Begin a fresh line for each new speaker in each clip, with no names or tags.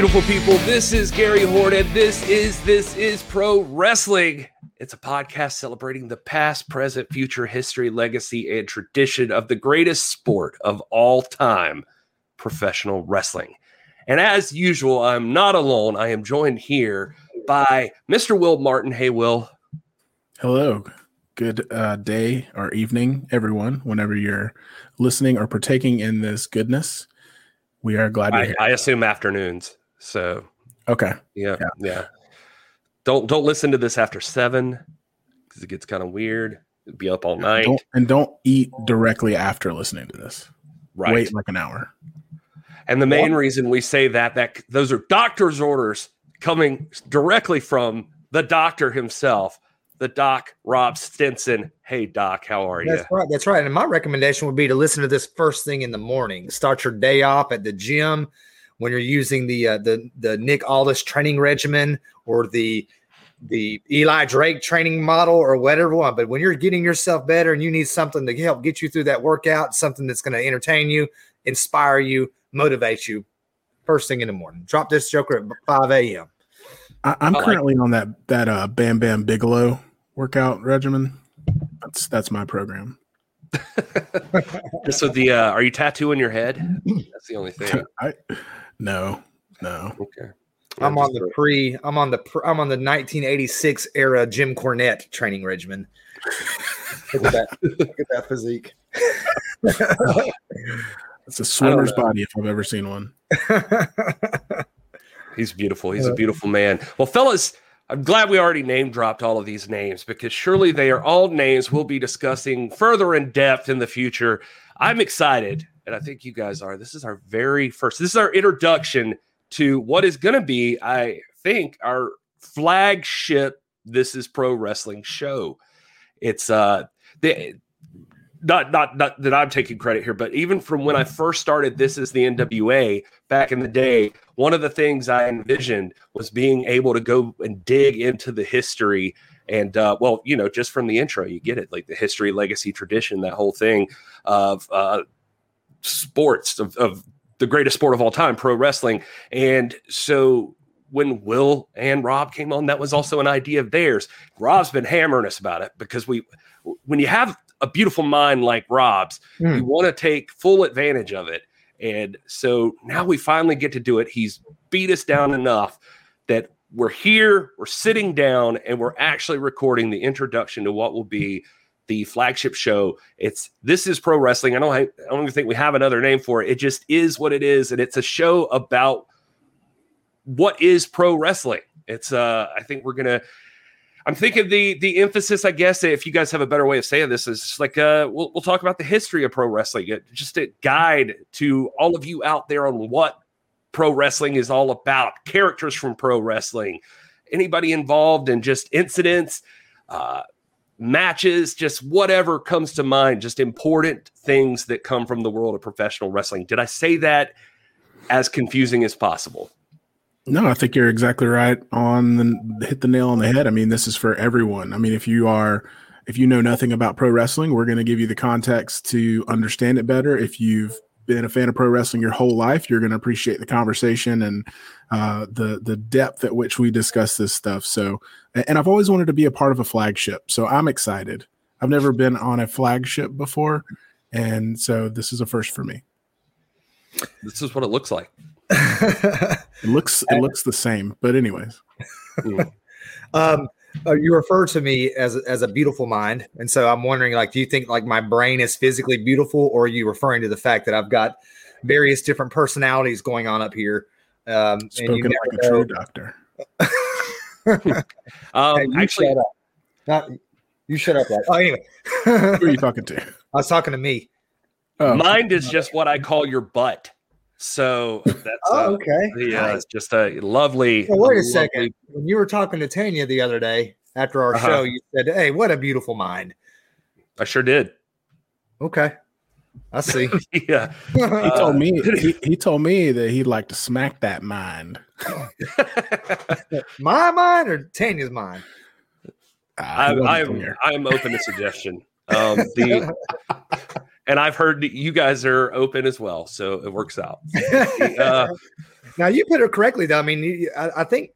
What's up, you beautiful people? This is Gary Horned. This is This is Pro Wrestling. It's a podcast celebrating the past, present, future, history, legacy, and tradition of the greatest sport of all time, professional wrestling. And as usual, I'm not alone. I am joined here by Mr. Will Martin. Hey, Will.
Hello. Good uh, day or evening, everyone, whenever you're listening or partaking in this goodness. We are glad
I,
here.
I assume afternoons. So
okay.
yeah, yeah, yeah. Don't don't listen to this after seven because it gets kind of weird. It'd be up all night.
Don't, and don't eat directly after listening to this.
right.
Wait like an hour.
And the main reason we say that that those are doctor's orders coming directly from the doctor himself, the doc Rob Stinson. Hey doc, how are you?
That's right. That's right. And my recommendation would be to listen to this first thing in the morning. Start your day off at the gym when you're using the uh, the the Nick Aldis training regimen or the the Eli Drake training model or whatever one. But when you're getting yourself better and you need something to help get you through that workout, something that's going to entertain you, inspire you, motivate you, first thing in the morning. Drop this joker at 5 a.m.
I, I'm
I like
currently on that that uh, Bam Bam Bigelow workout regimen. That's that's my program.
Just with the uh, are you tattooing your head? That's the only thing.
I no no.
Okay.
I'm on the pre. I'm on the. Pre, I'm on the 1986 era Jim Cornette training regimen. Look at that! Look at that physique.
It's a swimmer's body if I've ever seen one.
He's beautiful. He's a uh. beautiful man. Well, fellas, I'm glad we already name dropped all of these names because surely they are all names we'll be discussing further in depth in the future. I'm excited, and I think you guys are. This is our very first, this is our introduction to what is going to be, I think, our flagship This is Pro Wrestling show. It's, uh, the, not not not that I'm taking credit here, but even from when I first started, this is the NWA back in the day. One of the things I envisioned was being able to go and dig into the history, and uh, well, you know, just from the intro, you get it, like the history, legacy, tradition, that whole thing of uh, sports of, of the greatest sport of all time, pro wrestling, and so. When Will and Rob came on, that was also an idea of theirs. Rob's been hammering us about it because we, when you have a beautiful mind like Rob's,
Hmm.
you want to take full advantage of it. And so now we finally get to do it. He's beat us down enough that we're here, we're sitting down, and we're actually recording the introduction to what will be the flagship show. It's this is pro wrestling. I don't I don't even think we have another name for it. It just is what it is, and it's a show about what is pro wrestling. It's uh I think we're gonna I'm thinking the the emphasis, I guess, if you guys have a better way of saying this, is just like uh, we'll we'll talk about the history of pro wrestling, It- just a guide to all of you out there on what pro wrestling is all about, characters from pro wrestling, anybody involved in just incidents, uh, matches, just whatever comes to mind, just important things that come from the world of professional wrestling. Did I say that as confusing as possible?
No, I think you're exactly right on the hit the nail on the head. I mean, this is for everyone. I mean, if you are if you know nothing about pro wrestling, we're going to give you the context to understand it better. If you've been a fan of pro wrestling your whole life, you're going to appreciate the conversation and uh, the the depth at which we discuss this stuff. So, and I've always wanted to be a part of a flagship, so I'm excited. I've never been on a flagship before, and so this is a first for me.
This is what it looks like.
It looks it looks the same, but anyways.
um, uh, you refer to me as as a beautiful mind, and so I'm wondering, like, do you think like my brain is physically beautiful, or are you referring to the fact that I've got various different personalities going on up here? Um, and you
Spoken like a true doctor.
Um,
Hey, you
actually,
shut up. Not, you shut up. Like, oh, anyway,
Who are you talking to?
I was talking to me.
Oh,
Mind is just what I call your butt. So that's uh,
Oh, okay.
the, uh, it's just a lovely.
Well, wait a
lovely-
second. When you were talking to Tanya the other day after our
Uh-huh.
show, you said, "Hey, what a beautiful mind."
I sure did.
Okay, I see.
yeah.
he
Uh,
told me he, he told me that he'd like to smack that mind.
My mind or Tanya's mind?
Ah, he
I'm, I'm. I'm open to suggestion. Um, the, and I've heard that you guys are open as well, so it works out. Uh,
now you put it correctly, though. I mean, you, I, I think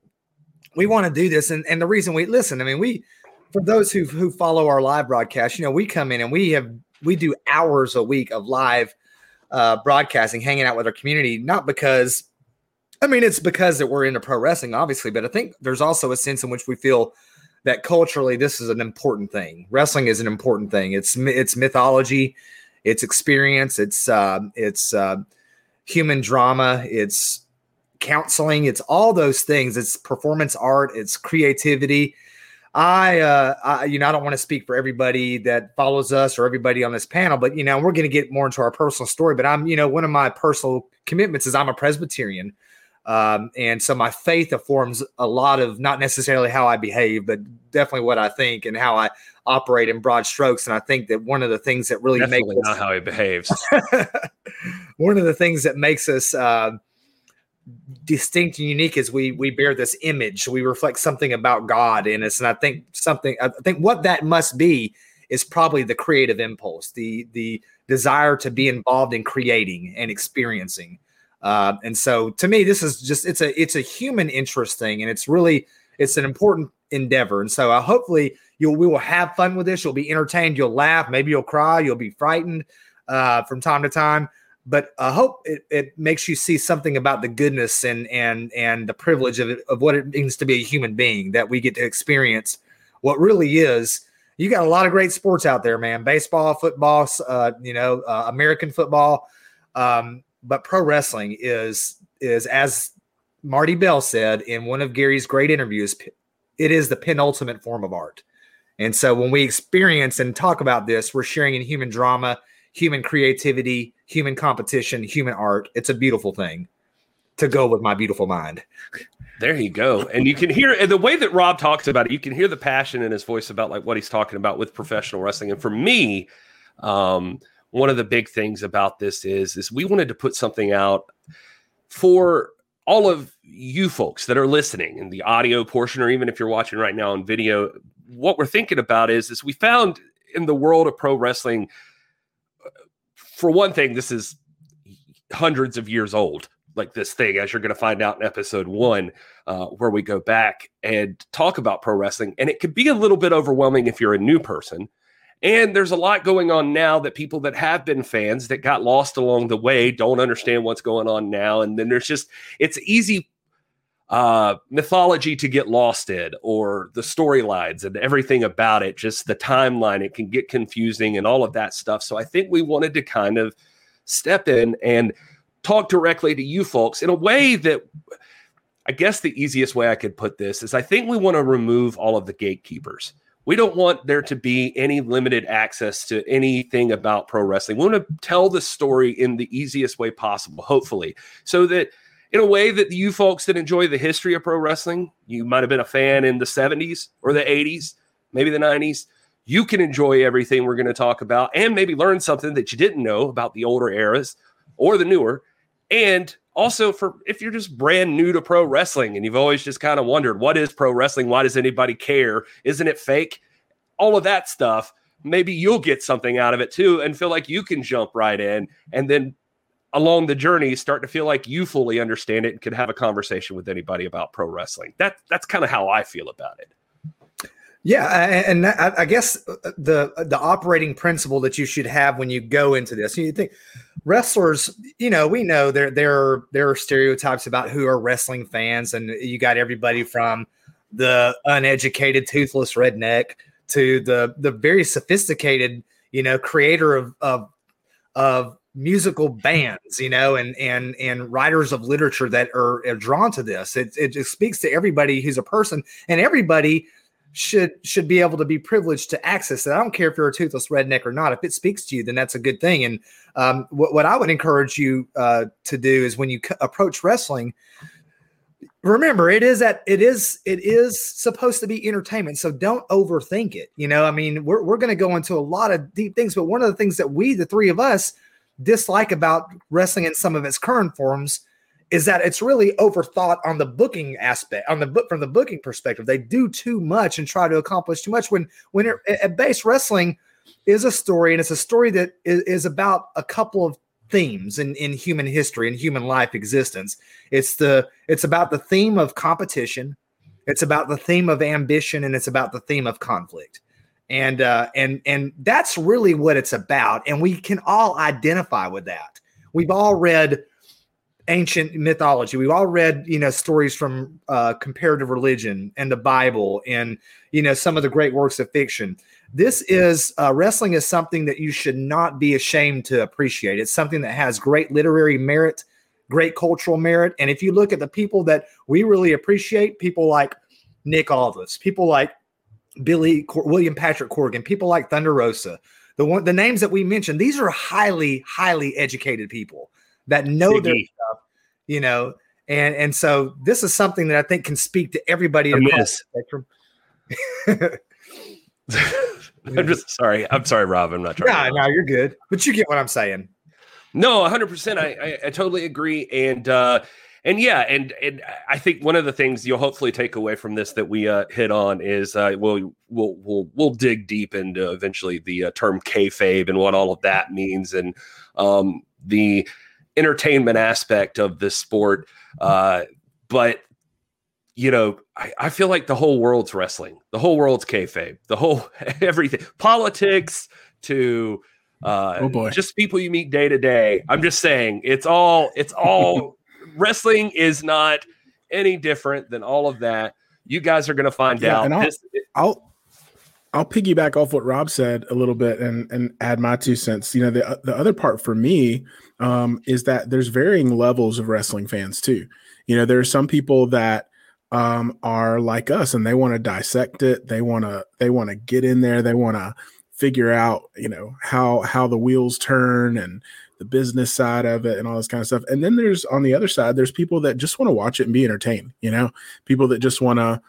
we want to do this, and, and the reason we listen, I mean, we for those who who follow our live broadcast, you know, we come in and we have we do hours a week of live uh, broadcasting, hanging out with our community, not because, I mean, it's because that we're into pro wrestling, obviously, but I think there's also a sense in which we feel that culturally this is an important thing. Wrestling is an important thing. It's it's mythology, it's experience, it's uh, it's uh, human drama, it's counseling, it's all those things. It's performance art, it's creativity. I, uh, I, you know, I don't want to speak for everybody that follows us or everybody on this panel, but you know, we're going to get more into our personal story. But I'm, you know, one of my personal commitments is I'm a Presbyterian, um, and so my faith informs a lot of not necessarily how I behave, but definitely what I think and how I operate in broad strokes. And I think that one of the things that really
definitely
makes
not how he behaves.
one of the things that makes us uh, distinct and unique is we we bear this image. We reflect something about God in us, and I think something. I think what that must be is probably the creative impulse, the the desire to be involved in creating and experiencing. Uh, and so to me, this is just it's a it's a human interest thing, and it's really it's an important endeavor. And so uh, hopefully you'll we will have fun with this. You'll be entertained. You'll laugh. Maybe you'll cry. You'll be frightened uh, from time to time. But I hope it, it makes you see something about the goodness and and and the privilege of of what it means to be a human being that we get to experience what really is. You got a lot of great sports out there, man. Baseball, football, uh, you know, uh, American football. Um, but pro wrestling is is as Marti Belle said in one of Gary's great interviews, it is the penultimate form of art. And so when we experience and talk about this, we're sharing in human drama, human creativity, human competition, human art. It's a beautiful thing to go with my beautiful mind.
There you go. And you can hear and the way that Rob talks about it, you can hear the passion in his voice about like what he's talking about with professional wrestling. And for me, um, one of the big things about this is is we wanted to put something out for all of you folks that are listening in the audio portion or even if you're watching right now on video what we're thinking about is is we found in the world of pro wrestling for one thing this is hundreds of years old like this thing as you're going to find out in episode one uh, where we go back and talk about pro wrestling. And it could be a little bit overwhelming if you're a new person and there's a lot going on now that people that have been fans that got lost along the way don't understand what's going on now. And then there's just, it's easy uh, mythology to get lost in or the storylines and everything about it, just the timeline. It can get confusing and all of that stuff. So I think we wanted to kind of step in and talk directly to you folks in a way that I guess the easiest way I could put this is I think we want to remove all of the gatekeepers we don't want there to be any limited access to anything about pro wrestling. We want to tell the story in the easiest way possible, hopefully, so that in a way that you folks that enjoy the history of pro wrestling, you might have been a fan in the 70s or the 80s, maybe the 90s. You can enjoy everything we're going to talk about and maybe learn something that you didn't know about the older eras or the newer. And also for if you're just brand new to pro wrestling and you've always just kind of wondered what is pro wrestling? Why does anybody care? Isn't it fake? All of that stuff maybe you'll get something out of it too and feel like you can jump right in and then along the journey start to feel like you fully understand it and can have a conversation with anybody about pro wrestling. That that's kind of how i feel about it
yeah, and I guess uh, the the operating principle that you should have when you go into this, you think wrestlers, you know, we know there there there are stereotypes about who are wrestling fans, and you got everybody from the uneducated, toothless redneck to the the very sophisticated, you know, creator of of of musical bands, you know, and and and writers of literature that are, are drawn to this. It it speaks to everybody who's a person, and everybody should should be able to be privileged to access it. I don't care if you're a toothless redneck or not. If it speaks to you, then that's a good thing. And um, what, what I would encourage you uh, to do is when you c- approach wrestling, remember it is that it is it is supposed to be entertainment. So don't overthink it. You know, I mean, we're we're going to go into a lot of deep things, but one of the things that we, the three of us, dislike about wrestling in some of its current forms is that it's really overthought on the booking aspect on the book from the booking perspective they do too much and try to accomplish too much when when it, at base wrestling is a story and it's a story that is, is about a couple of themes in, in human history and human life existence. It's the it's about the theme of competition, it's about the theme of ambition, and it's about the theme of conflict. And uh, and and that's really what it's about. And we can all identify with that. We've all read ancient mythology. We've all read, you know, stories from uh, comparative religion and the Bible, and you know, some of the great works of fiction. This is uh, wrestling is something that you should not be ashamed to appreciate. It's something that has great literary merit, great cultural merit, and if you look at the people that we really appreciate, people like Nick Aldis, people like Billy William Patrick Corgan, people like Thunder Rosa, the one the names that we mentioned, these are highly, highly educated people that know their stuff, you know, and and so this is something that I think can speak to everybody across the spectrum.
I'm just sorry. I'm sorry, Rob. I'm not trying.
No, no, you're good. But you get what I'm saying.
No, 100. percent I, I, I totally agree. And uh, and yeah, and and I think one of the things you'll hopefully take away from this that we uh, hit on is uh, we'll we'll we'll we'll dig deep into eventually the uh, term kayfabe and what all of that means and um, the entertainment aspect of this sport. Uh, but you know, I, I, feel like the whole world's wrestling. The whole world's kayfabe. The whole everything, politics to uh, oh boy. just people you meet day to day. I'm just saying, it's all it's all wrestling is not any different than all of that. You guys are going to find yeah, out.
And I'll, this, I'll I'll piggyback off what Rob said a little bit and and add my two cents. You know, the the other part for me um, is that there's varying levels of wrestling fans too. You know, there are some people that um, are like us and they want to dissect it. They want to they want to get in there. They want to figure out you know how how the wheels turn and the business side of it and all this kind of stuff. And then there's on the other side, there's people that just want to watch it and be entertained. You know, people that just want to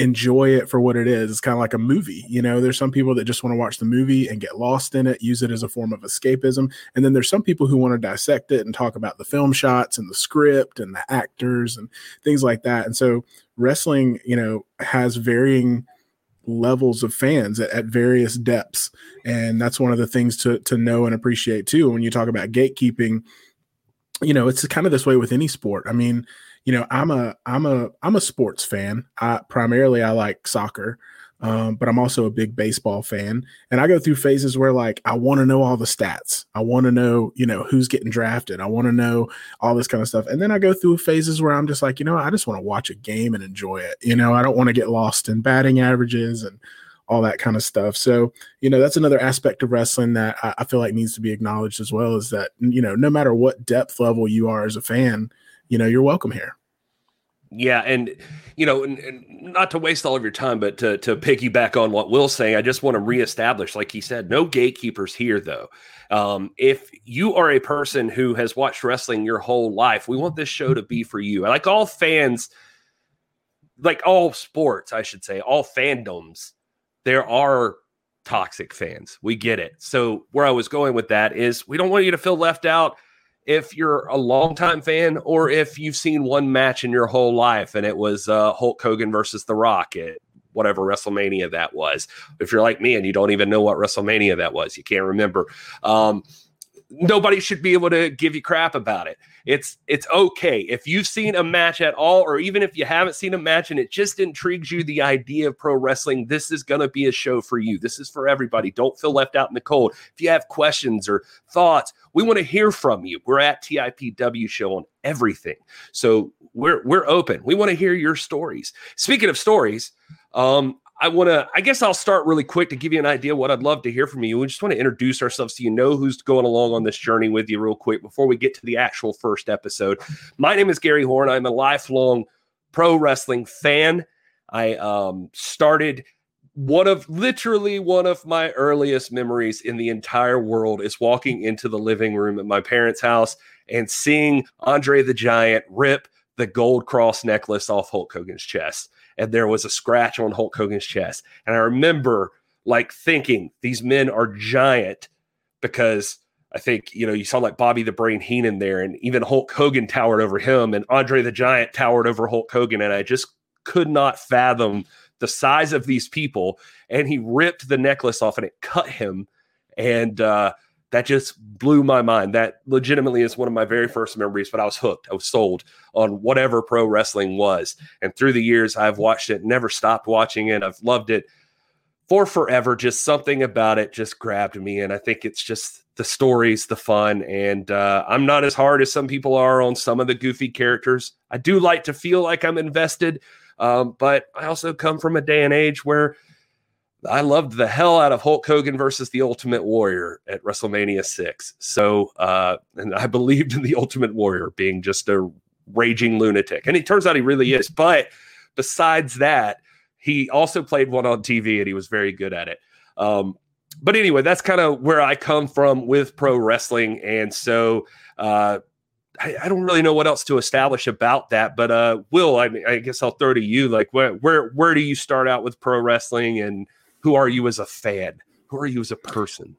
enjoy it for what it is. It's kind of like a movie. You know, there's some people that just want to watch the movie and get lost in it, use it as a form of escapism. And then there's some people who want to dissect it and talk about the film shots and the script and the actors and things like that. And so wrestling, you know, has varying levels of fans at, at various depths. And that's one of the things to to know and appreciate too. When you talk about gatekeeping, you know, it's kind of this way with any sport. I mean, you know, I'm a I'm a I'm a sports fan. I primarily I like soccer. Um, but I'm also a big baseball fan. And I go through phases where like I want to know all the stats. I want to know, you know, who's getting drafted. I want to know all this kind of stuff. And then I go through phases where I'm just like, you know, I just want to watch a game and enjoy it. You know, I don't want to get lost in batting averages and all that kind of stuff. So, you know, that's another aspect of wrestling that I, I feel like needs to be acknowledged as well is that, you know, no matter what depth level you are as a fan, you know, you're welcome here.
Yeah, and you know, and, and, not to waste all of your time, but to to piggyback on what Will's saying, I just want to reestablish, like he said, no gatekeepers here, though. Um, if you are a person who has watched wrestling your whole life, we want this show to be for you. Like all fans, like all sports, I should say, all fandoms, there are toxic fans. We get it. So where I was going with that is, we don't want you to feel left out if you're a longtime fan or if you've seen one match in your whole life and it was uh, Hulk Hogan versus The Rock at whatever WrestleMania that was. If you're like me and you don't even know what WrestleMania that was, you can't remember. Um, nobody should be able to give you crap about it. It's it's okay if you've seen a match at all, or even if you haven't seen a match and it just intrigues you the idea of pro wrestling. This is to be a show for you. This is for everybody. Don't feel left out in the cold. If you have questions or thoughts, we want to hear from you. We're at TIPW show on everything, so we're we're open. We want to hear your stories. Speaking of stories, um, I want to, I guess I'll start really quick to give you an idea what I'd love to hear from you. We just want to introduce ourselves so you know who's going along on this journey with you, real quick, before we get to the actual first episode. My name is Gary Horn. I'm a lifelong pro wrestling fan. I um, started one of literally one of my earliest memories in the entire world is walking into the living room at my parents' house and seeing Andre the Giant rip the gold cross necklace off Hulk Hogan's chest and there was a scratch on Hulk Hogan's chest. And I remember like thinking these men are giant because I think, you know, you saw like Bobby the Brain Heenan there, and even Hulk Hogan towered over him, and Andre the Giant towered over Hulk Hogan. And I just could not fathom the size of these people. And he ripped the necklace off and it cut him. And uh, that just blew my mind. That legitimately is one of my very first memories, but I was hooked. I was sold on whatever pro wrestling was. And through the years, I've watched it, never stopped watching it. I've loved it for forever. Just something about it just grabbed me. And I think it's just the stories, the fun. And uh, I'm not as hard as some people are on some of the goofy characters. I do like to feel like I'm invested, um, but I also come from a day and age where I loved the hell out of Hulk Hogan versus the Ultimate Warrior at WrestleMania 6. So, uh, and I believed in the Ultimate Warrior being just a raging lunatic. And it turns out he really is. But besides that, he also played one on TV and he was very good at it. Um, but anyway, that's kind of where I come from with pro wrestling. And so, uh, I, I, don't really know what else to establish about that, but uh, Will, I, I guess I'll throw to you. Like, where where where do you start out with pro wrestling, and who are you as a fan? Who are you as a person?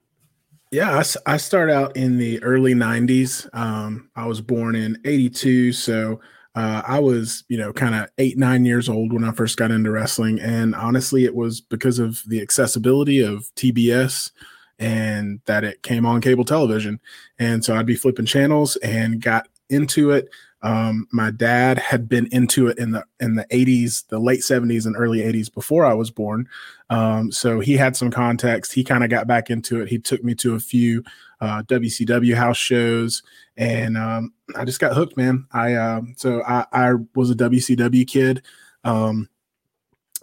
Yeah, I, I started out in the early 90s. Um, I was born in 82. So uh, I was, you know, kind of eight, nine years old when I first got into wrestling. And honestly, it was because of the accessibility of TBS and that it came on cable television. And so I'd be flipping channels and got into it. Um, my dad had been into it in the in the 80s, the late 70s and early 80s before I was born. Um, so he had some context. He kind of got back into it. He took me to a few uh, WCW house shows, and um, I just got hooked, man. I uh, so I, I, was a WCW kid. Um,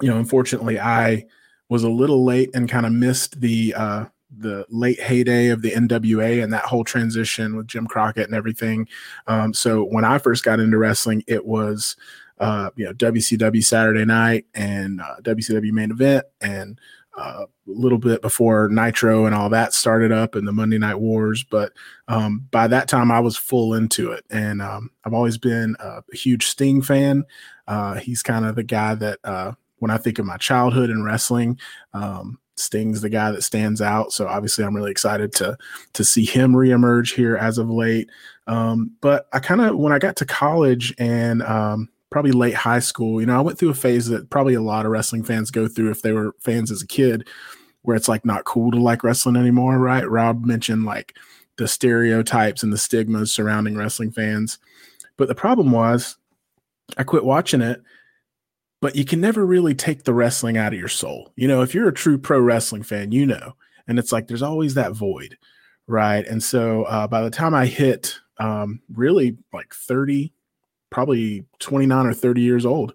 you know, unfortunately, I was a little late and kind of missed the uh, the late heyday of the NWA and that whole transition with Jim Crockett and everything. Um, so when I first got into wrestling, it was uh, you know WCW Saturday Night and uh, WCW Main Event and uh, a little bit before Nitro and all that started up and the Monday Night Wars. But um, by that time, I was full into it, and um, I've always been a huge Sting fan. Uh, he's kind of the guy that uh, when I think of my childhood in wrestling. Um, Sting's the guy that stands out. So obviously, I'm really excited to to see him reemerge here as of late. Um, but I kind of when I got to college and um, probably late high school, you know, I went through a phase that probably a lot of wrestling fans go through if they were fans as a kid, where it's like not cool to like wrestling anymore, right? Rob mentioned like the stereotypes and the stigmas surrounding wrestling fans. But the problem was I quit watching it but you can never really take the wrestling out of your soul. You know, if you're a true pro wrestling fan, you know, and it's like there's always that void, right? And so uh, by the time I hit um, really like 30, probably 29 or 30 years old,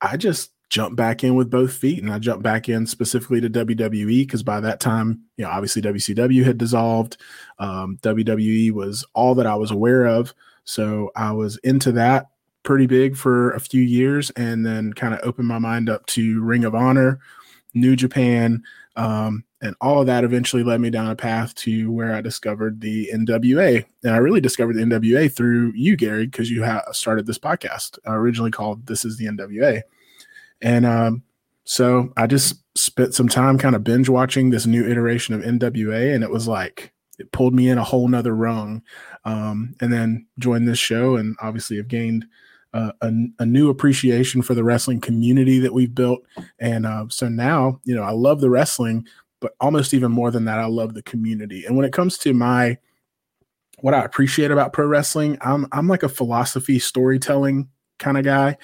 I just jumped back in with both feet and I jumped back in specifically to WWE because by that time, you know, obviously WCW had dissolved. Um, WWE was all that I was aware of. So I was into that pretty big for a few years and then kind of opened my mind up to Ring of Honor, New Japan, um, and all of that eventually led me down a path to where I discovered the NWA. And I really discovered the NWA through you, Gary, because you ha- started this podcast originally called This is the NWA. And um, so I just spent some time kind of binge watching this new iteration of NWA, and it was like, it pulled me in a whole nother rung. Um, and then joined this show, and obviously have gained a, a, new appreciation for the wrestling community that we've built. And uh, so now, you know, I love the wrestling, but almost even more than that, I love the community. And when it comes to my what I appreciate about pro wrestling, I'm I'm like a philosophy storytelling kind of guy.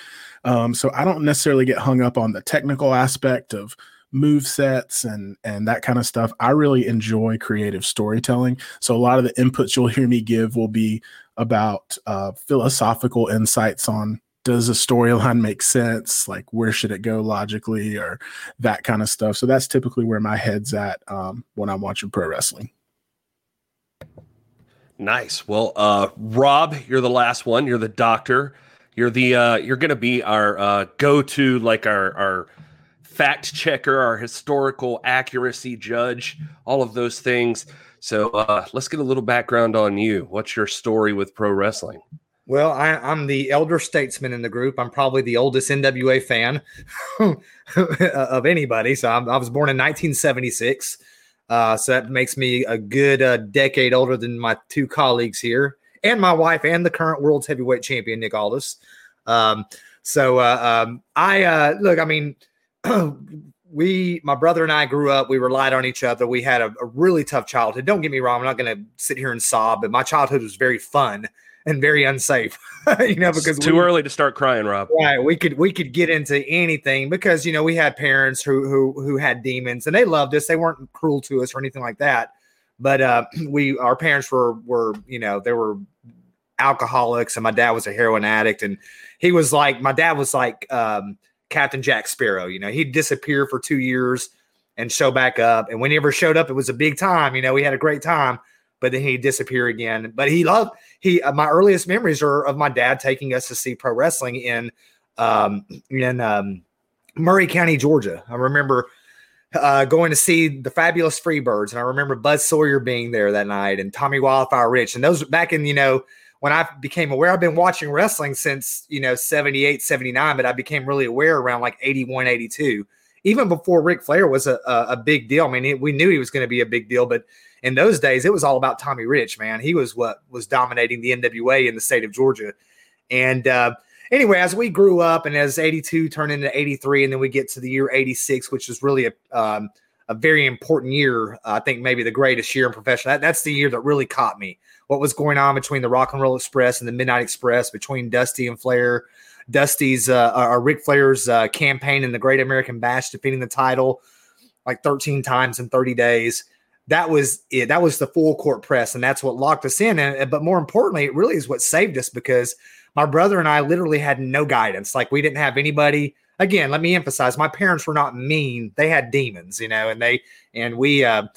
Um, so I don't necessarily get hung up on the technical aspect of move sets and and that kind of stuff. I really enjoy creative storytelling. So a lot of the inputs you'll hear me give will be about uh, philosophical insights on does a storyline make sense? Like where should it go logically or that kind of stuff. So that's typically where my head's at um, when i'm watching pro wrestling.
Nice. Well uh, rob you're the last one. You're the doctor. You're the uh, you're gonna be our uh, go-to like our our fact checker our historical accuracy judge all of those things so uh, let's get a little background on you. What's your story with pro wrestling?
Well, I, am the elder statesman in the group. I'm probably the oldest NWA fan of anybody. So I'm, i was born in 1976. Uh, so that makes me a good uh, decade older than my two colleagues here, and my wife, and the current world's heavyweight champion Nick Aldis. Um, so uh, um, I uh, look. I mean, we, my brother and I grew up, we relied on each other. We had a, a really tough childhood. Don't get me wrong, I'm not going to sit here and sob, but my childhood was very fun and very unsafe. you know, because
it's too we, early to start crying, Rob.
Right. We could we could get into anything because you know we had parents who who who had demons and they loved us. They weren't cruel to us or anything like that. But uh, we our parents were were you know they were alcoholics and my dad was a heroin addict and he was like my dad was like um, Captain Jack Sparrow. You know, he'd disappear for two years and show back up. And when he ever showed up, it was a big time. You know, we had a great time, but then he'd disappear again. But he loved he. Uh, my earliest memories are of my dad taking us to see pro wrestling in um, in um, Murray County, Georgia. I remember uh, going to see the fabulous Freebirds, and I remember Buzz Sawyer being there that night, and Tommy Wildfire Rich, and those back in you know when I became aware, I've been watching wrestling since, you know, 78, 79, but I became really aware around like 81, 82, even before Ric Flair was a, a, a big deal. I mean, we knew he was going to be a big deal, but in those days, it was all about Tommy Rich, man. He was what was dominating the NWA in the state of Georgia. And uh, anyway, as we grew up and as 82 turned into 83, and then we get to the year 86, which is really a, um, a very important year. Uh, I think maybe the greatest year in professional. That, that's the year that really caught me what was going on between the Rock and Roll Express and the Midnight Express, between Dusty and Flair, Dusty's uh, or Ric Flair's uh, campaign in the Great American Bash, defeating the title like 13 times in 30 days. That was it. That was the full court press, and that's what locked us in. And, but more importantly, it really is what saved us because my brother and I literally had no guidance. Like we didn't have anybody. Again, let me emphasize: my parents were not mean; they had demons, you know, and they and we. Uh,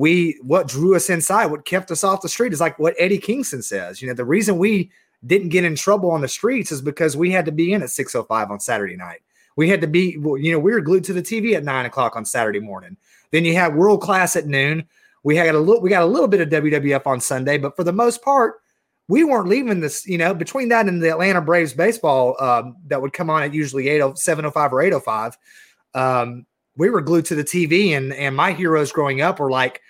we what drew us inside, what kept us off the street is like what Eddie Kingston says. You know, the reason we didn't get in trouble on the streets is because we had to be in at 605 on Saturday night. We had to be, you know, we were glued to the TV at nine o'clock on Saturday morning. Then you had world class at noon. We had a little, we got a little bit of WWF on Sunday, but for the most part, we weren't leaving this, you know, between that and the Atlanta Braves baseball um, that would come on at usually 8 705 or 805. Um, we were glued to the TV, and and my heroes growing up were like.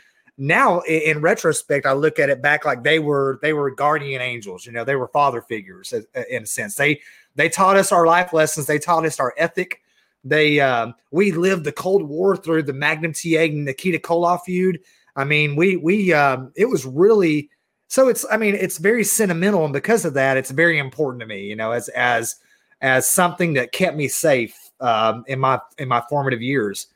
Now, in, in retrospect, I look at it back like they were they were guardian angels. You know, they were father figures in a sense. They they taught us our life lessons. They taught us our ethic. They um, we lived the Cold War through the Magnum TA and Nikita Koloff feud. I mean, we we um, it was really so it's I mean it's very sentimental and because of that it's very important to me. You know, as as as something that kept me safe um, in my in my formative years.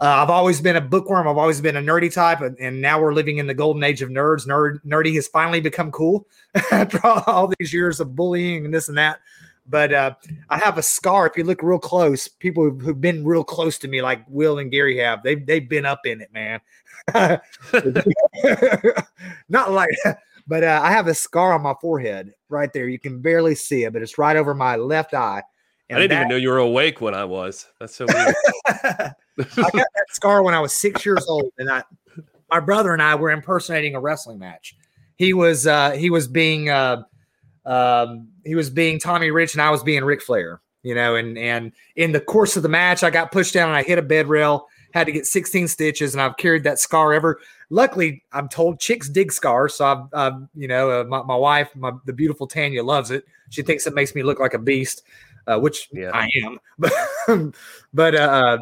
Uh, I've always been a bookworm. I've always been a nerdy type, and, and, now we're living in the golden age of nerds. Nerd nerdy has finally become cool after all, these years of bullying and this and that. But uh, I have a scar. If you look real close, people who've, who've been real close to me, like Will and Gary have, they've they've been up in it, man. Not like, but uh, I have a scar on my forehead right there. You can barely see it, but it's right over my left eye
and I didn't that, even know you were awake when I was. That's so weird.
I got that scar when I was six years old, and I, my brother and I were impersonating a wrestling match. He was uh, he was being uh, um, he was being Tommy Rich, and I was being Ric Flair. You know, and and in the course of the match, I got pushed down and I hit a bed rail. Had to get 16 stitches, and I've carried that scar ever. Luckily, I'm told chicks dig scars, so I've, I've you know, uh, my, my wife, my, the beautiful Tanya, loves it. She thinks it makes me look like a beast uh, which yeah. I am. But but uh,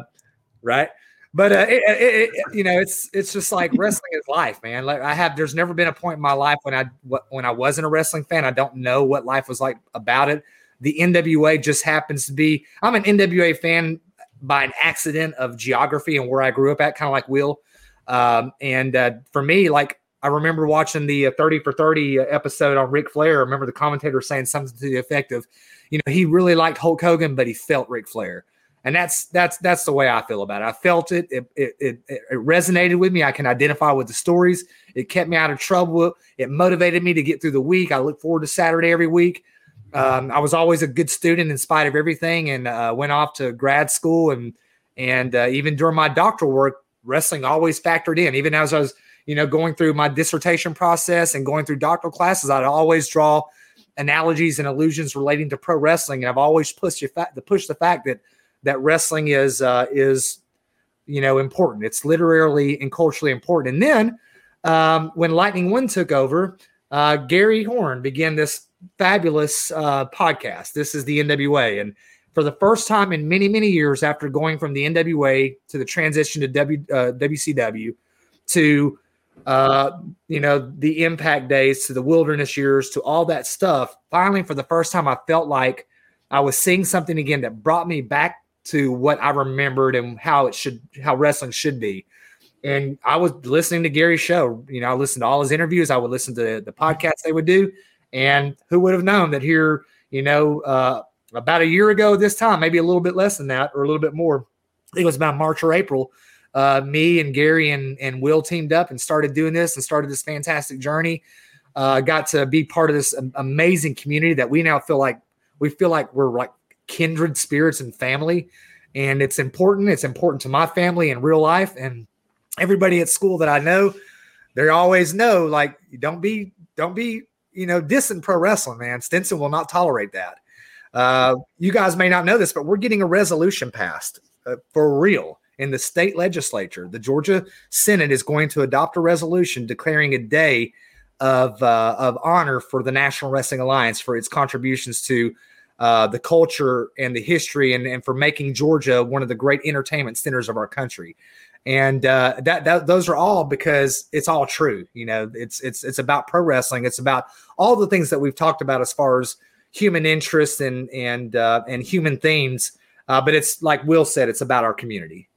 right. But uh, it, it, it, you know, it's it's just like wrestling is life, man. Like I have, there's never been a point in my life when I when I wasn't a wrestling fan. I don't know what life was like about it. The NWA just happens to be. I'm an NWA fan by an accident of geography and where I grew up at, kind of like Will. Um, and uh, for me, like I remember watching the uh, 30 for 30 episode on Ric Flair. I remember the commentator saying something to the effect of, you know, he really liked Hulk Hogan, but he felt Ric Flair. And that's that's that's the way I feel about it. I felt it. It, it. it it resonated with me. I can identify with the stories. It kept me out of trouble. It motivated me to get through the week. I look forward to Saturday every week. Um, I was always a good student in spite of everything, and uh, went off to grad school and and uh, even during my doctoral work, wrestling always factored in. Even as I was, you know, going through my dissertation process and going through doctoral classes, I'd always draw analogies and allusions relating to pro wrestling. And I've always pushed the fact the fact that that wrestling is uh, is you know important. It's literally and culturally important. And then um, when Lightning One took over, uh, Gary Horn began this fabulous uh, podcast. This is the NWA, and for the first time in many, many years after going from the NWA to the transition to w, uh, WCW to, uh, you know, the impact days to the wilderness years to all that stuff. Finally, for the first time, I felt like I was seeing something again that brought me back to what I remembered and how it should, how wrestling should be. And I was listening to Gary's show. You know, I listened to all his interviews. I would listen to the podcasts they would do. And who would have known that here, you know, uh, about a year ago this time, maybe a little bit less than that or a little bit more. I think it was about March or April. Uh, me and Gary and, and Will teamed up and started doing this and started this fantastic journey. Uh, got to be part of this amazing community that we now feel like we feel like we're like kindred spirits and family. And it's important. It's important to my family in real life and everybody at school that I know. They always know like don't be don't be you know dissing pro wrestling, man. Stinson will not tolerate that. Uh, you guys may not know this, but we're getting a resolution passed uh, for real in the state legislature. The Georgia Senate is going to adopt a resolution declaring a day of uh, of honor for the National Wrestling Alliance for its contributions to uh, the culture and the history, and, and for making Georgia one of the great entertainment centers of our country. And uh, that, that those are all because it's all true. You know, it's it's it's about pro wrestling. It's about all the things that we've talked about as far as human interest and and uh, and human themes. Uh, but it's like Will said, it's about our community.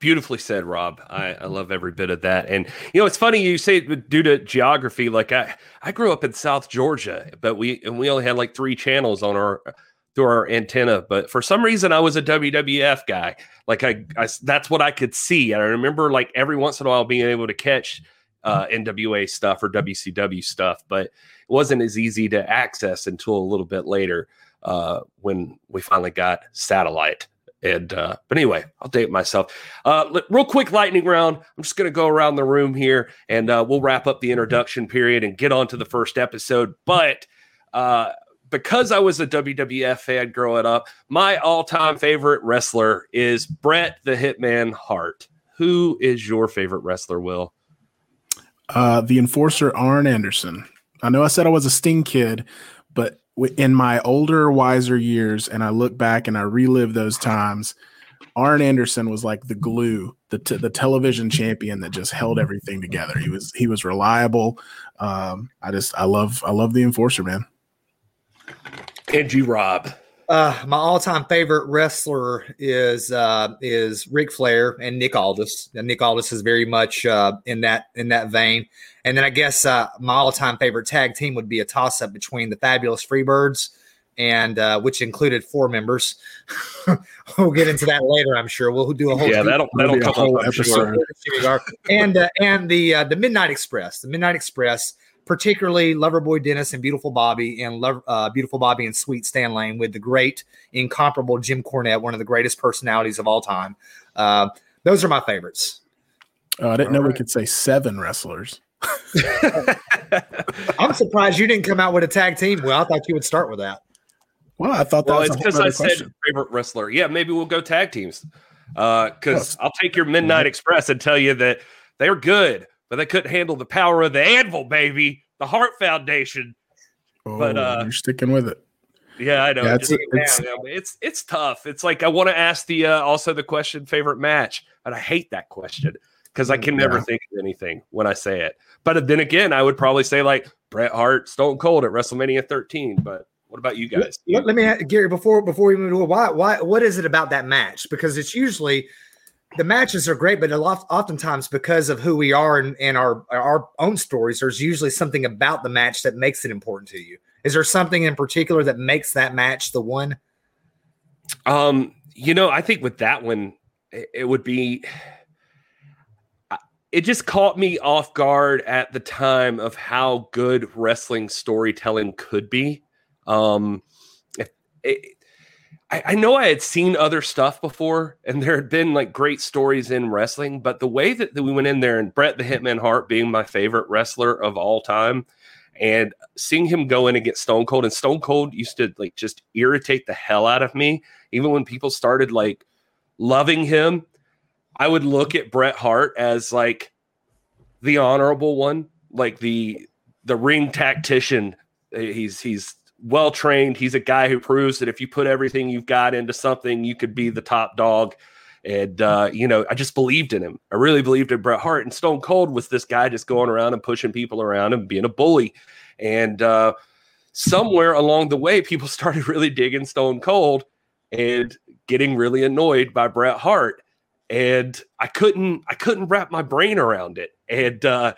Beautifully said, Rob. I, I love every bit of that. And you know, it's funny you say due to geography. Like I, I grew up in South Georgia, but we and we only had like three channels on our through our antenna. But for some reason, I was a WWF guy. Like I, I that's what I could see. And I remember like every once in a while being able to catch uh, NWA stuff or WCW stuff, but it wasn't as easy to access until a little bit later uh, when we finally got satellite. And uh, but anyway, I'll date myself. Uh, real quick lightning round. I'm just gonna go around the room here, and uh, we'll wrap up the introduction period and get on to the first episode. But uh, because I was a WWF fan growing up, my all-time favorite wrestler is Bret the Hitman Hart. Who is your favorite wrestler, Will?
Uh, the enforcer Arn Anderson. I know I said I was a Sting kid, but in my older, wiser years, and I look back and I relive those times, Arn Anderson was like the glue, the t- the television champion that just held everything together. He was he was reliable. Um, I just I love I love the enforcer man.
And Rob.
Uh, my all-time favorite wrestler is uh, is Ric Flair and Nick Aldis. And Nick Aldis is very much uh, in that in that vein. And then I guess uh, my all-time favorite tag team would be a toss-up between the Fabulous Freebirds and uh, which included four members. we'll get into that later, I'm sure. We'll do a whole
yeah, that'll that'll come up, episode.
Sure. and uh, and the uh, the Midnight Express, the Midnight Express particularly Loverboy Dennis and Beautiful Bobby and Love, uh, Beautiful Bobby and Sweet Stan Lane with the great, incomparable Jim Cornette, one of the greatest personalities of all time. Uh, those are my favorites.
Oh, I didn't all know right. we could say seven wrestlers.
I'm surprised you didn't come out with a tag team. Well, I thought you would start with that.
Well, I thought that well, was
because I question. said favorite wrestler. Yeah, maybe we'll go tag teams. Because uh, I'll take your Midnight Express and tell you that they're good but they couldn't handle the power of the anvil, baby, the Hart Foundation.
Oh, but uh, you're sticking with it.
Yeah, I know. Yeah, it's, it's, it's, it's tough. It's like I want to ask the uh, also the question favorite match, and I hate that question because I can never think of anything when I say it. But then again, I would probably say like Bret Hart, Stone Cold at WrestleMania 13. But what about you guys?
Let, let me, ask, Gary, before before we move to why why what is it about that match? Because it's usually the matches are great, but a lot, oftentimes because of who we are and, and our our own stories, there's usually something about the match that makes it important to you. Is there something in particular that makes that match the one?
Um, you know, I think with that one, it, would be. It just caught me off guard at the time of how good wrestling storytelling could be. Um, it I, I know I had seen other stuff before, and there had been like great stories in wrestling, but the way that, that we went in there and Bret the Hitman Hart being my favorite wrestler of all time, and seeing him go in and get Stone Cold, and Stone Cold used to like just irritate the hell out of me. Even when people started like loving him, I would look at Bret Hart as like the honorable one, like the the ring tactician. He's he's well trained. He's a guy who proves that if you put everything you've got into something, you could be the top dog. And uh, you know, I just believed in him. I really believed in Bret Hart. And Stone Cold was this guy just going around and pushing people around and being a bully. And uh, somewhere along the way, people started really digging Stone Cold and getting really annoyed by Bret Hart. And I couldn't, I couldn't wrap my brain around it. And uh,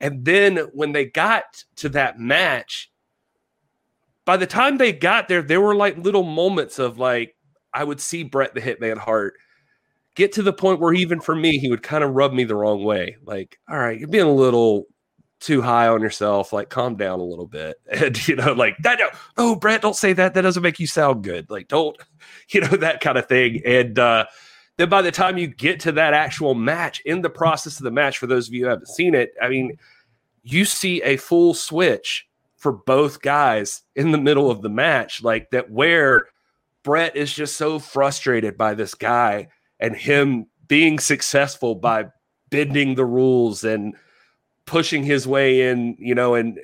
and then when they got to that match, by the time they got there, there were like little moments of like I would see Bret the Hitman Hart get to the point where even for me, he would kind of rub me the wrong way. Like, all right, you're being a little too high on yourself. Like, calm down a little bit. And, you know, like, that, no, oh, Bret, don't say that. That doesn't make you sound good. Like, don't, you know, that kind of thing. And uh, then by the time you get to that actual match, in the process of the match, for those of you who haven't seen it, I mean, you see a full switch for both guys in the middle of the match, like that, where Bret is just so frustrated by this guy and him being successful by bending the rules and pushing his way in, you know, and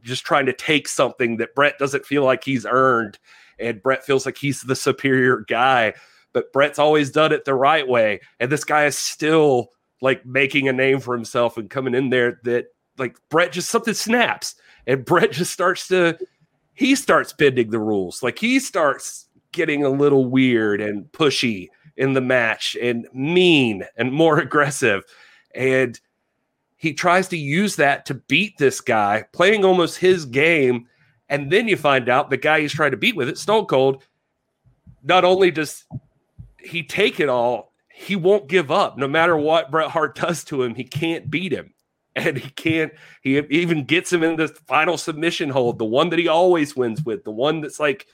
just trying to take something that Bret doesn't feel like he's earned. And Bret feels like he's the superior guy, but Bret's always done it the right way. And this guy is still like making a name for himself and coming in there that like Bret just something snaps and Bret just starts to he starts bending the rules. Like he starts getting a little weird and pushy in the match and mean and more aggressive. And he tries to use that to beat this guy, playing almost his game. And then you find out the guy he's trying to beat with it, Stone Cold, not only does he take it all, he won't give up. No matter what Bret Hart does to him, he can't beat him. And he can't, he even gets him in the final submission hold, the one that he always wins with, the one that's like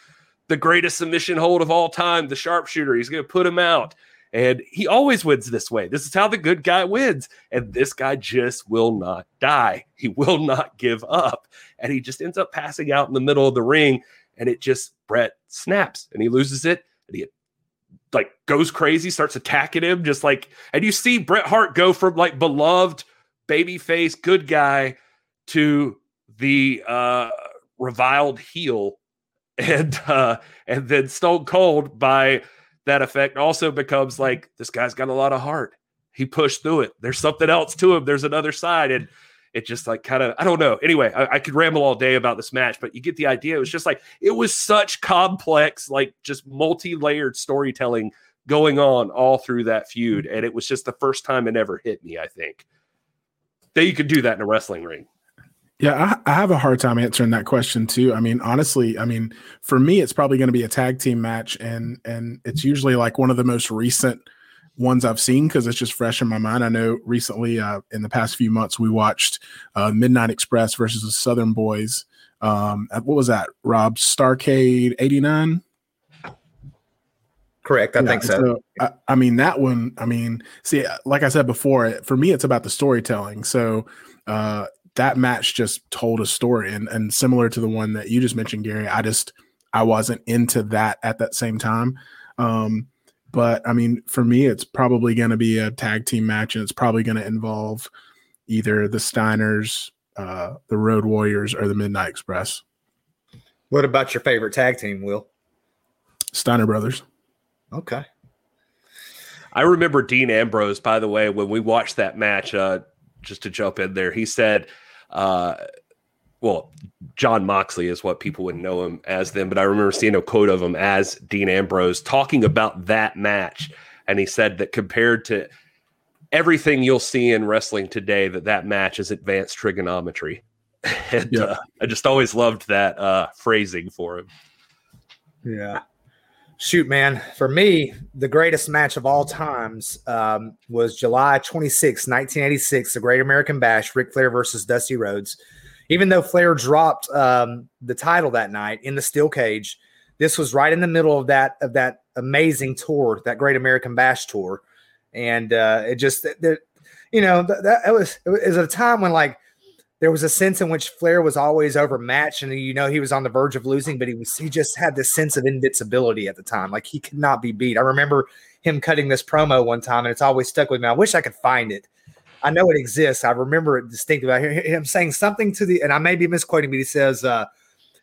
the greatest submission hold of all time, the sharpshooter. He's going to put him out. And he always wins this way. This is how the good guy wins. And this guy just will not die. He will not give up. And he just ends up passing out in the middle of the ring. And it just, Bret snaps and he loses it. And he like goes crazy, starts attacking him, just like, and you see Bret Hart go from like beloved babyface good guy to the uh reviled heel and uh and then Stone Cold by that effect also becomes like this guy's got a lot of heart. He pushed through it. There's something else to him. There's another side, and it just like kind of I don't know. Anyway, I, I, could ramble all day about this match, but you get the idea. It was just like it was such complex, like just multi-layered storytelling going on all through that feud, and it was just the first time it ever hit me. I think that you could do that in a wrestling ring.
Yeah, I, I, have a hard time answering that question too. I mean, honestly, I mean, for me, it's probably going to be a tag team match, and and it's usually like one of the most recent ones I've seen because it's just fresh in my mind. I know recently, uh, in the past few months, we watched uh, Midnight Express versus the Southern Boys. Um, what was that? Rob Starrcade '89.
Correct. I yeah, think so. so
I, I, mean, that one, I mean, see, like I said before, for me, it's about the storytelling. So, uh, that match just told a story and, and similar to the one that you just mentioned gary i just i wasn't into that at that same time um, but i mean for me it's probably going to be a tag team match and it's probably going to involve either the steiners uh, the road warriors or the midnight express
what about your favorite tag team will
steiner brothers
okay
i remember dean ambrose by the way when we watched that match uh, just to jump in there he said uh, well, Jon Moxley is what people would know him as then, but I remember seeing a quote of him as Dean Ambrose talking about that match, and he said that compared to everything you'll see in wrestling today, that that match is advanced trigonometry. and yeah. uh, I just always loved that uh, phrasing for him.
Yeah. Shoot, man. For me, the greatest match of all times um, was July 26, 1986, the Great American Bash, Ric Flair versus Dusty Rhodes. Even though Flair dropped um, the title that night in the steel cage, this was right in the middle of that of that amazing tour, that Great American Bash tour, and uh, it just, that, you know, that, that was it was a time when like there was a sense in which Flair was always overmatched, and you know he was on the verge of losing, but he was he just had this sense of invincibility at the time, like he could not be beat. I remember him cutting this promo one time, and it's always stuck with me. I wish I could find it. I know it exists. I remember it distinctly. I hear him saying something to the, and I may be misquoting, but he says, uh,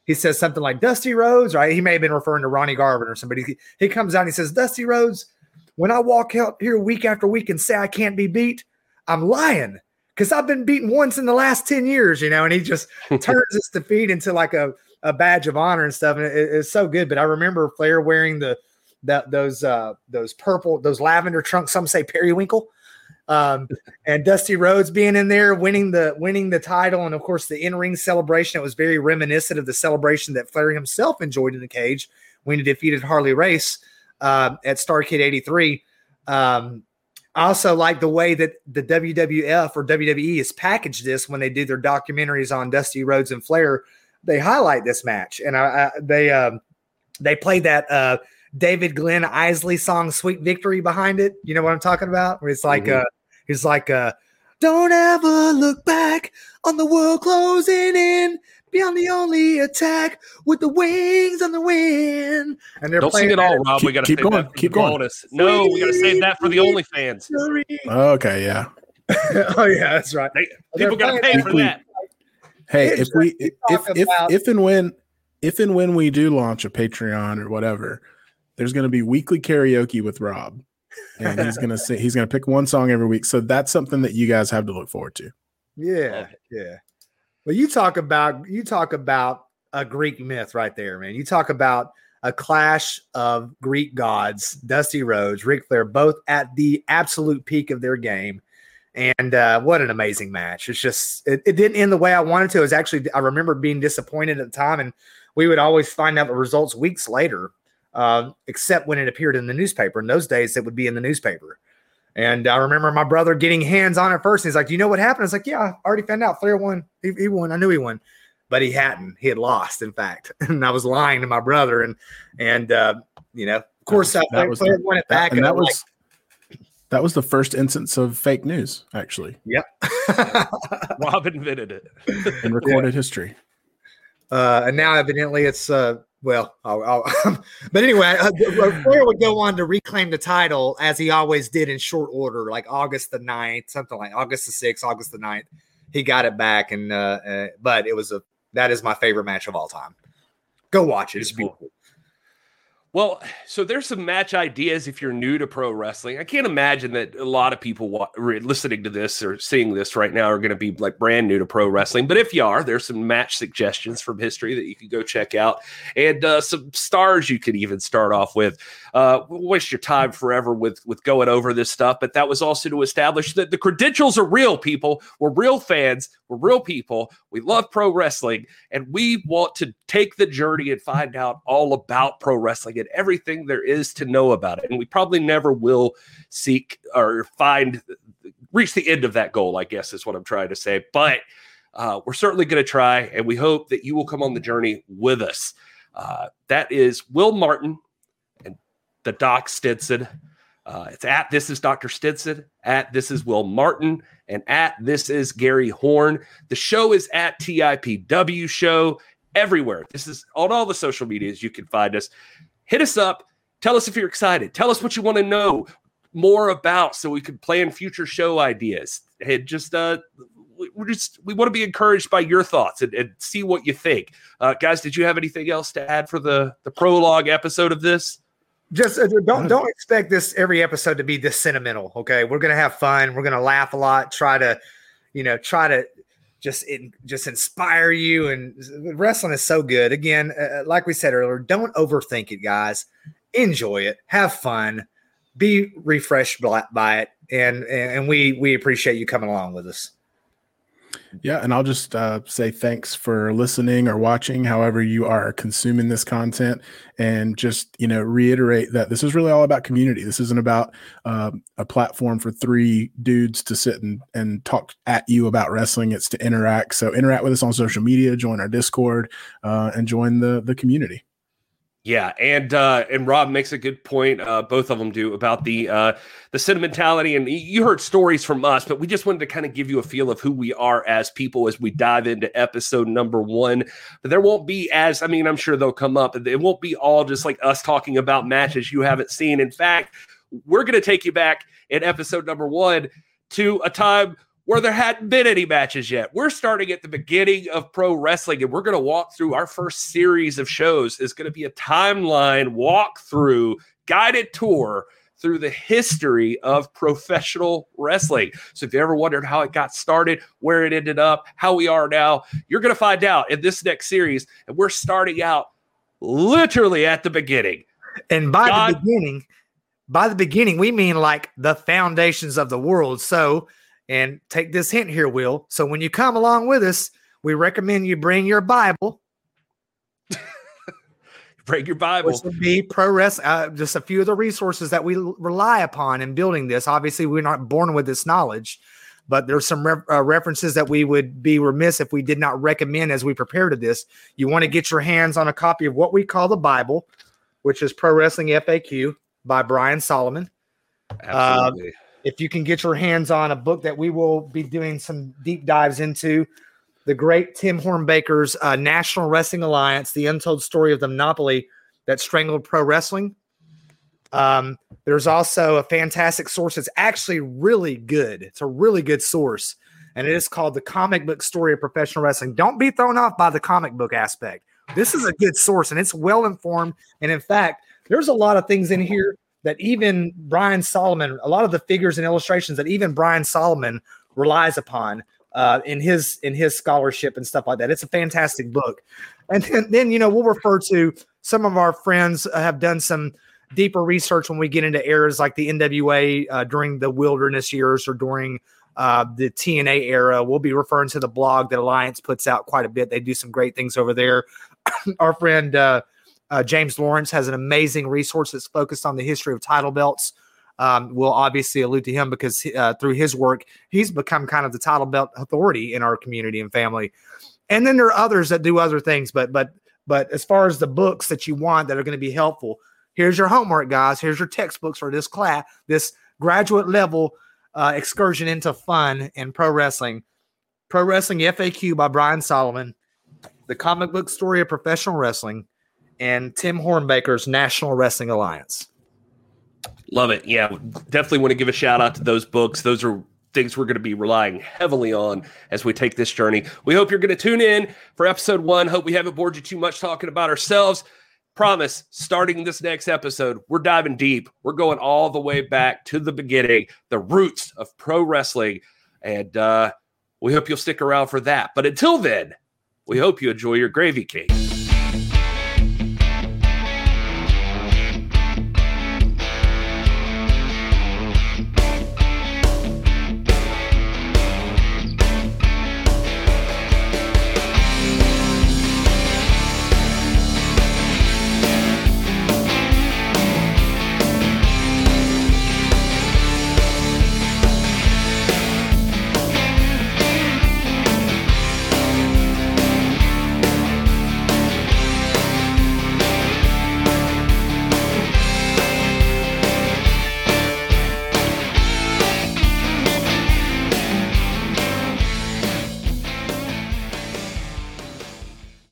he says something like Dusty Rhodes, right? He may have been referring to Ronnie Garvin or somebody. He, he comes out and he says, Dusty Rhodes, when I walk out here week after week and say I can't be beat, I'm lying because I've been beaten once in the last 10 years, you know, and he just turns this defeat into like a, a badge of honor and stuff. And it, it's so good. But I remember Flair wearing the, that those uh those purple those lavender trunks some say periwinkle um and dusty rhodes being in there winning the winning the title and of course the in-ring celebration it was very reminiscent of the celebration that flair himself enjoyed in the cage when he defeated harley race uh, at starrcade 83 um I also like the way that the WWF or WWE has packaged this when they do their documentaries on Dusty Rhodes and Flair. They highlight this match, and I, I they um, they play that uh, David Glenn Eisley song "Sweet Victory" behind it. You know what I'm talking about? Where it's like, mm-hmm. uh, he's like, uh, "Don't ever look back on the world closing in." Beyond the only attack with the wings on the wind.
And they're don't sing it all, Rob. Keep, we got to keep going. keep going. Bonus. No, we got to save that for the OnlyFans.
Okay, yeah.
oh yeah, that's right.
They, people got to pay for that.
Hey, if we if if, if and when if and when we do launch a Patreon or whatever, there's going to be weekly karaoke with Rob, and he's going to sing. He's going to pick one song every week. So that's something that you guys have to look forward to.
Yeah, yeah. Well, you talk about you talk about a Greek myth right there, man. You talk about a clash of Greek gods, Dusty Rhodes, Ric Flair, both at the absolute peak of their game. And uh, what an amazing match! It's just it, it, didn't end the way I wanted to. It was actually I remember being disappointed at the time, and we would always find out the results weeks later uh, except when it appeared in the newspaper. In those days, it would be in the newspaper. And I remember my brother getting hands on it first. he's like, "Do you know what happened?" I was like, "Yeah, I already found out. Flair won. He, he won. I knew he won." but he hadn't. He had lost, in fact. And I was lying to my brother, and and uh, you know, of course, that, that was the, won it back,
and, and that was like, that was the first instance of fake news, actually.
Yep,
Rob invented it
and recorded yeah. history.
Uh, and now, evidently, it's uh, well, I'll, I'll, but anyway, uh, Flair would go on to reclaim the title as he always did in short order, like August the 9th, something like August the 6th, August the 9th. He got it back, and uh, uh, but it was a that is my favorite match of all time. Go watch it; it's beautiful.
Well, so there's some match ideas if you're new to pro wrestling. I can't imagine that a lot of people wa- listening to this or seeing this right now are going to be like brand new to pro wrestling. But if you are, there's some match suggestions from history that you can go check out and uh, some stars you could even start off with. Uh, waste your time forever with with going over this stuff, but that was also to establish that the credentials are real. People, we're real fans, we're real people. We love pro wrestling, and we want to take the journey and find out all about pro wrestling and everything there is to know about it. And we probably never will seek or find reach the end of that goal. I guess is what I'm trying to say, but. Uh, we're certainly going to try, and we hope that you will come on the journey with us. Uh, that is Will Martin and the Doc Stinson. Uh, it's at this is Dr. Stinson, at this is Will Martin, and at this is Gary Horn. The show is at TIPW Show everywhere. This is on all the social medias you can find us. Hit us up. Tell us if you're excited. Tell us what you want to know more about so we can plan future show ideas. And just uh we just we want to be encouraged by your thoughts and, and see what you think. Uh, guys, did you have anything else to add for the the prologue episode of this?
Just uh, don't don't expect this every episode to be this sentimental okay? We're gonna have fun. We're gonna laugh a lot try to you know try to just in, just inspire you and wrestling is so good. Again uh, uh like we said earlier don't overthink it guys. Enjoy it. Have fun. Be refreshed by it. And and we we appreciate you coming along with us
yeah, and I'll just uh, say thanks for listening or watching, however you are consuming this content, and just you know reiterate that this is really all about community. This isn't about uh, a platform for three dudes to sit and and talk at you about wrestling. It's to interact. So interact with us on social media, join our Discord, uh, and join the the community.
Yeah, and uh, and Rob makes a good point. Uh, both of them do about the uh, the sentimentality, and you heard stories from us, but we just wanted to kind of give you a feel of who we are as people as we dive into episode number one. But there won't be as I mean, I'm sure they'll come up. It won't be all just like us talking about matches you haven't seen. In fact, we're going to take you back in episode number one to a time where there hadn't been any matches yet. We're starting at the beginning of pro wrestling, and we're going to walk through our first series of shows. is going to be a timeline walkthrough, guided tour through the history of professional wrestling. So if you ever wondered how it got started, where it ended up, how we are now, you're going to find out in this next series. And we're starting out literally at the beginning.
And by God, the beginning, by the beginning, we mean like the foundations of the world. So, and take this hint here, Will. So when you come along with us, we recommend you bring your Bible
bring your Bible.
Which would be pro wrestling. Uh, just a few of the resources that we l- rely upon in building this. Obviously, we're not born with this knowledge, but there's some re- uh, references that we would be remiss if we did not recommend as we prepare to this. You want to get your hands on a copy of what we call the Bible, which is Pro Wrestling FAQ by Brian Solomon.
Absolutely. Uh,
if you can get your hands on a book that we will be doing some deep dives into, the great Tim Hornbaker's uh, National Wrestling Alliance, the untold story of the monopoly that strangled pro wrestling. Um, there's also a fantastic source that's actually really good. It's a really good source, and it is called The Comic Book Story of Professional Wrestling. Don't be thrown off by the comic book aspect. This is a good source, and it's well informed. And in fact, there's a lot of things in here that even Brian Solomon, a lot of the figures and illustrations that even Brian Solomon relies upon uh, in his in his scholarship and stuff like that. It's a fantastic book. And then, then you know we'll refer to some of our friends have done some deeper research when we get into eras like the NWA uh, during the wilderness years or during uh, the TNA era. We'll be referring to the blog that Alliance puts out quite a bit. They do some great things over there. our friend uh, James Lawrence has an amazing resource that's focused on the history of title belts um, will obviously allude to him because uh, through his work, he's become kind of the title belt authority in our community and family. And then there are others that do other things, but but but as far as the books that you want that are going to be helpful, here's your homework, guys. Here's your textbooks for this class, this graduate level uh, excursion into fun and pro wrestling. Pro Wrestling FAQ by Brian Solomon, The Comic Book Story of Professional Wrestling, and Tim Hornbaker's National Wrestling Alliance.
Love it. Yeah, definitely want to give a shout out to those books. Those are things we're going to be relying heavily on as we take this journey. We hope you're going to tune in for episode one. Hope we haven't bored you too much talking about ourselves. Promise, starting this next episode, we're diving deep. We're going all the way back to the beginning, the roots of pro wrestling. And uh, we hope you'll stick around for that. But until then, we hope you enjoy your gravy cake.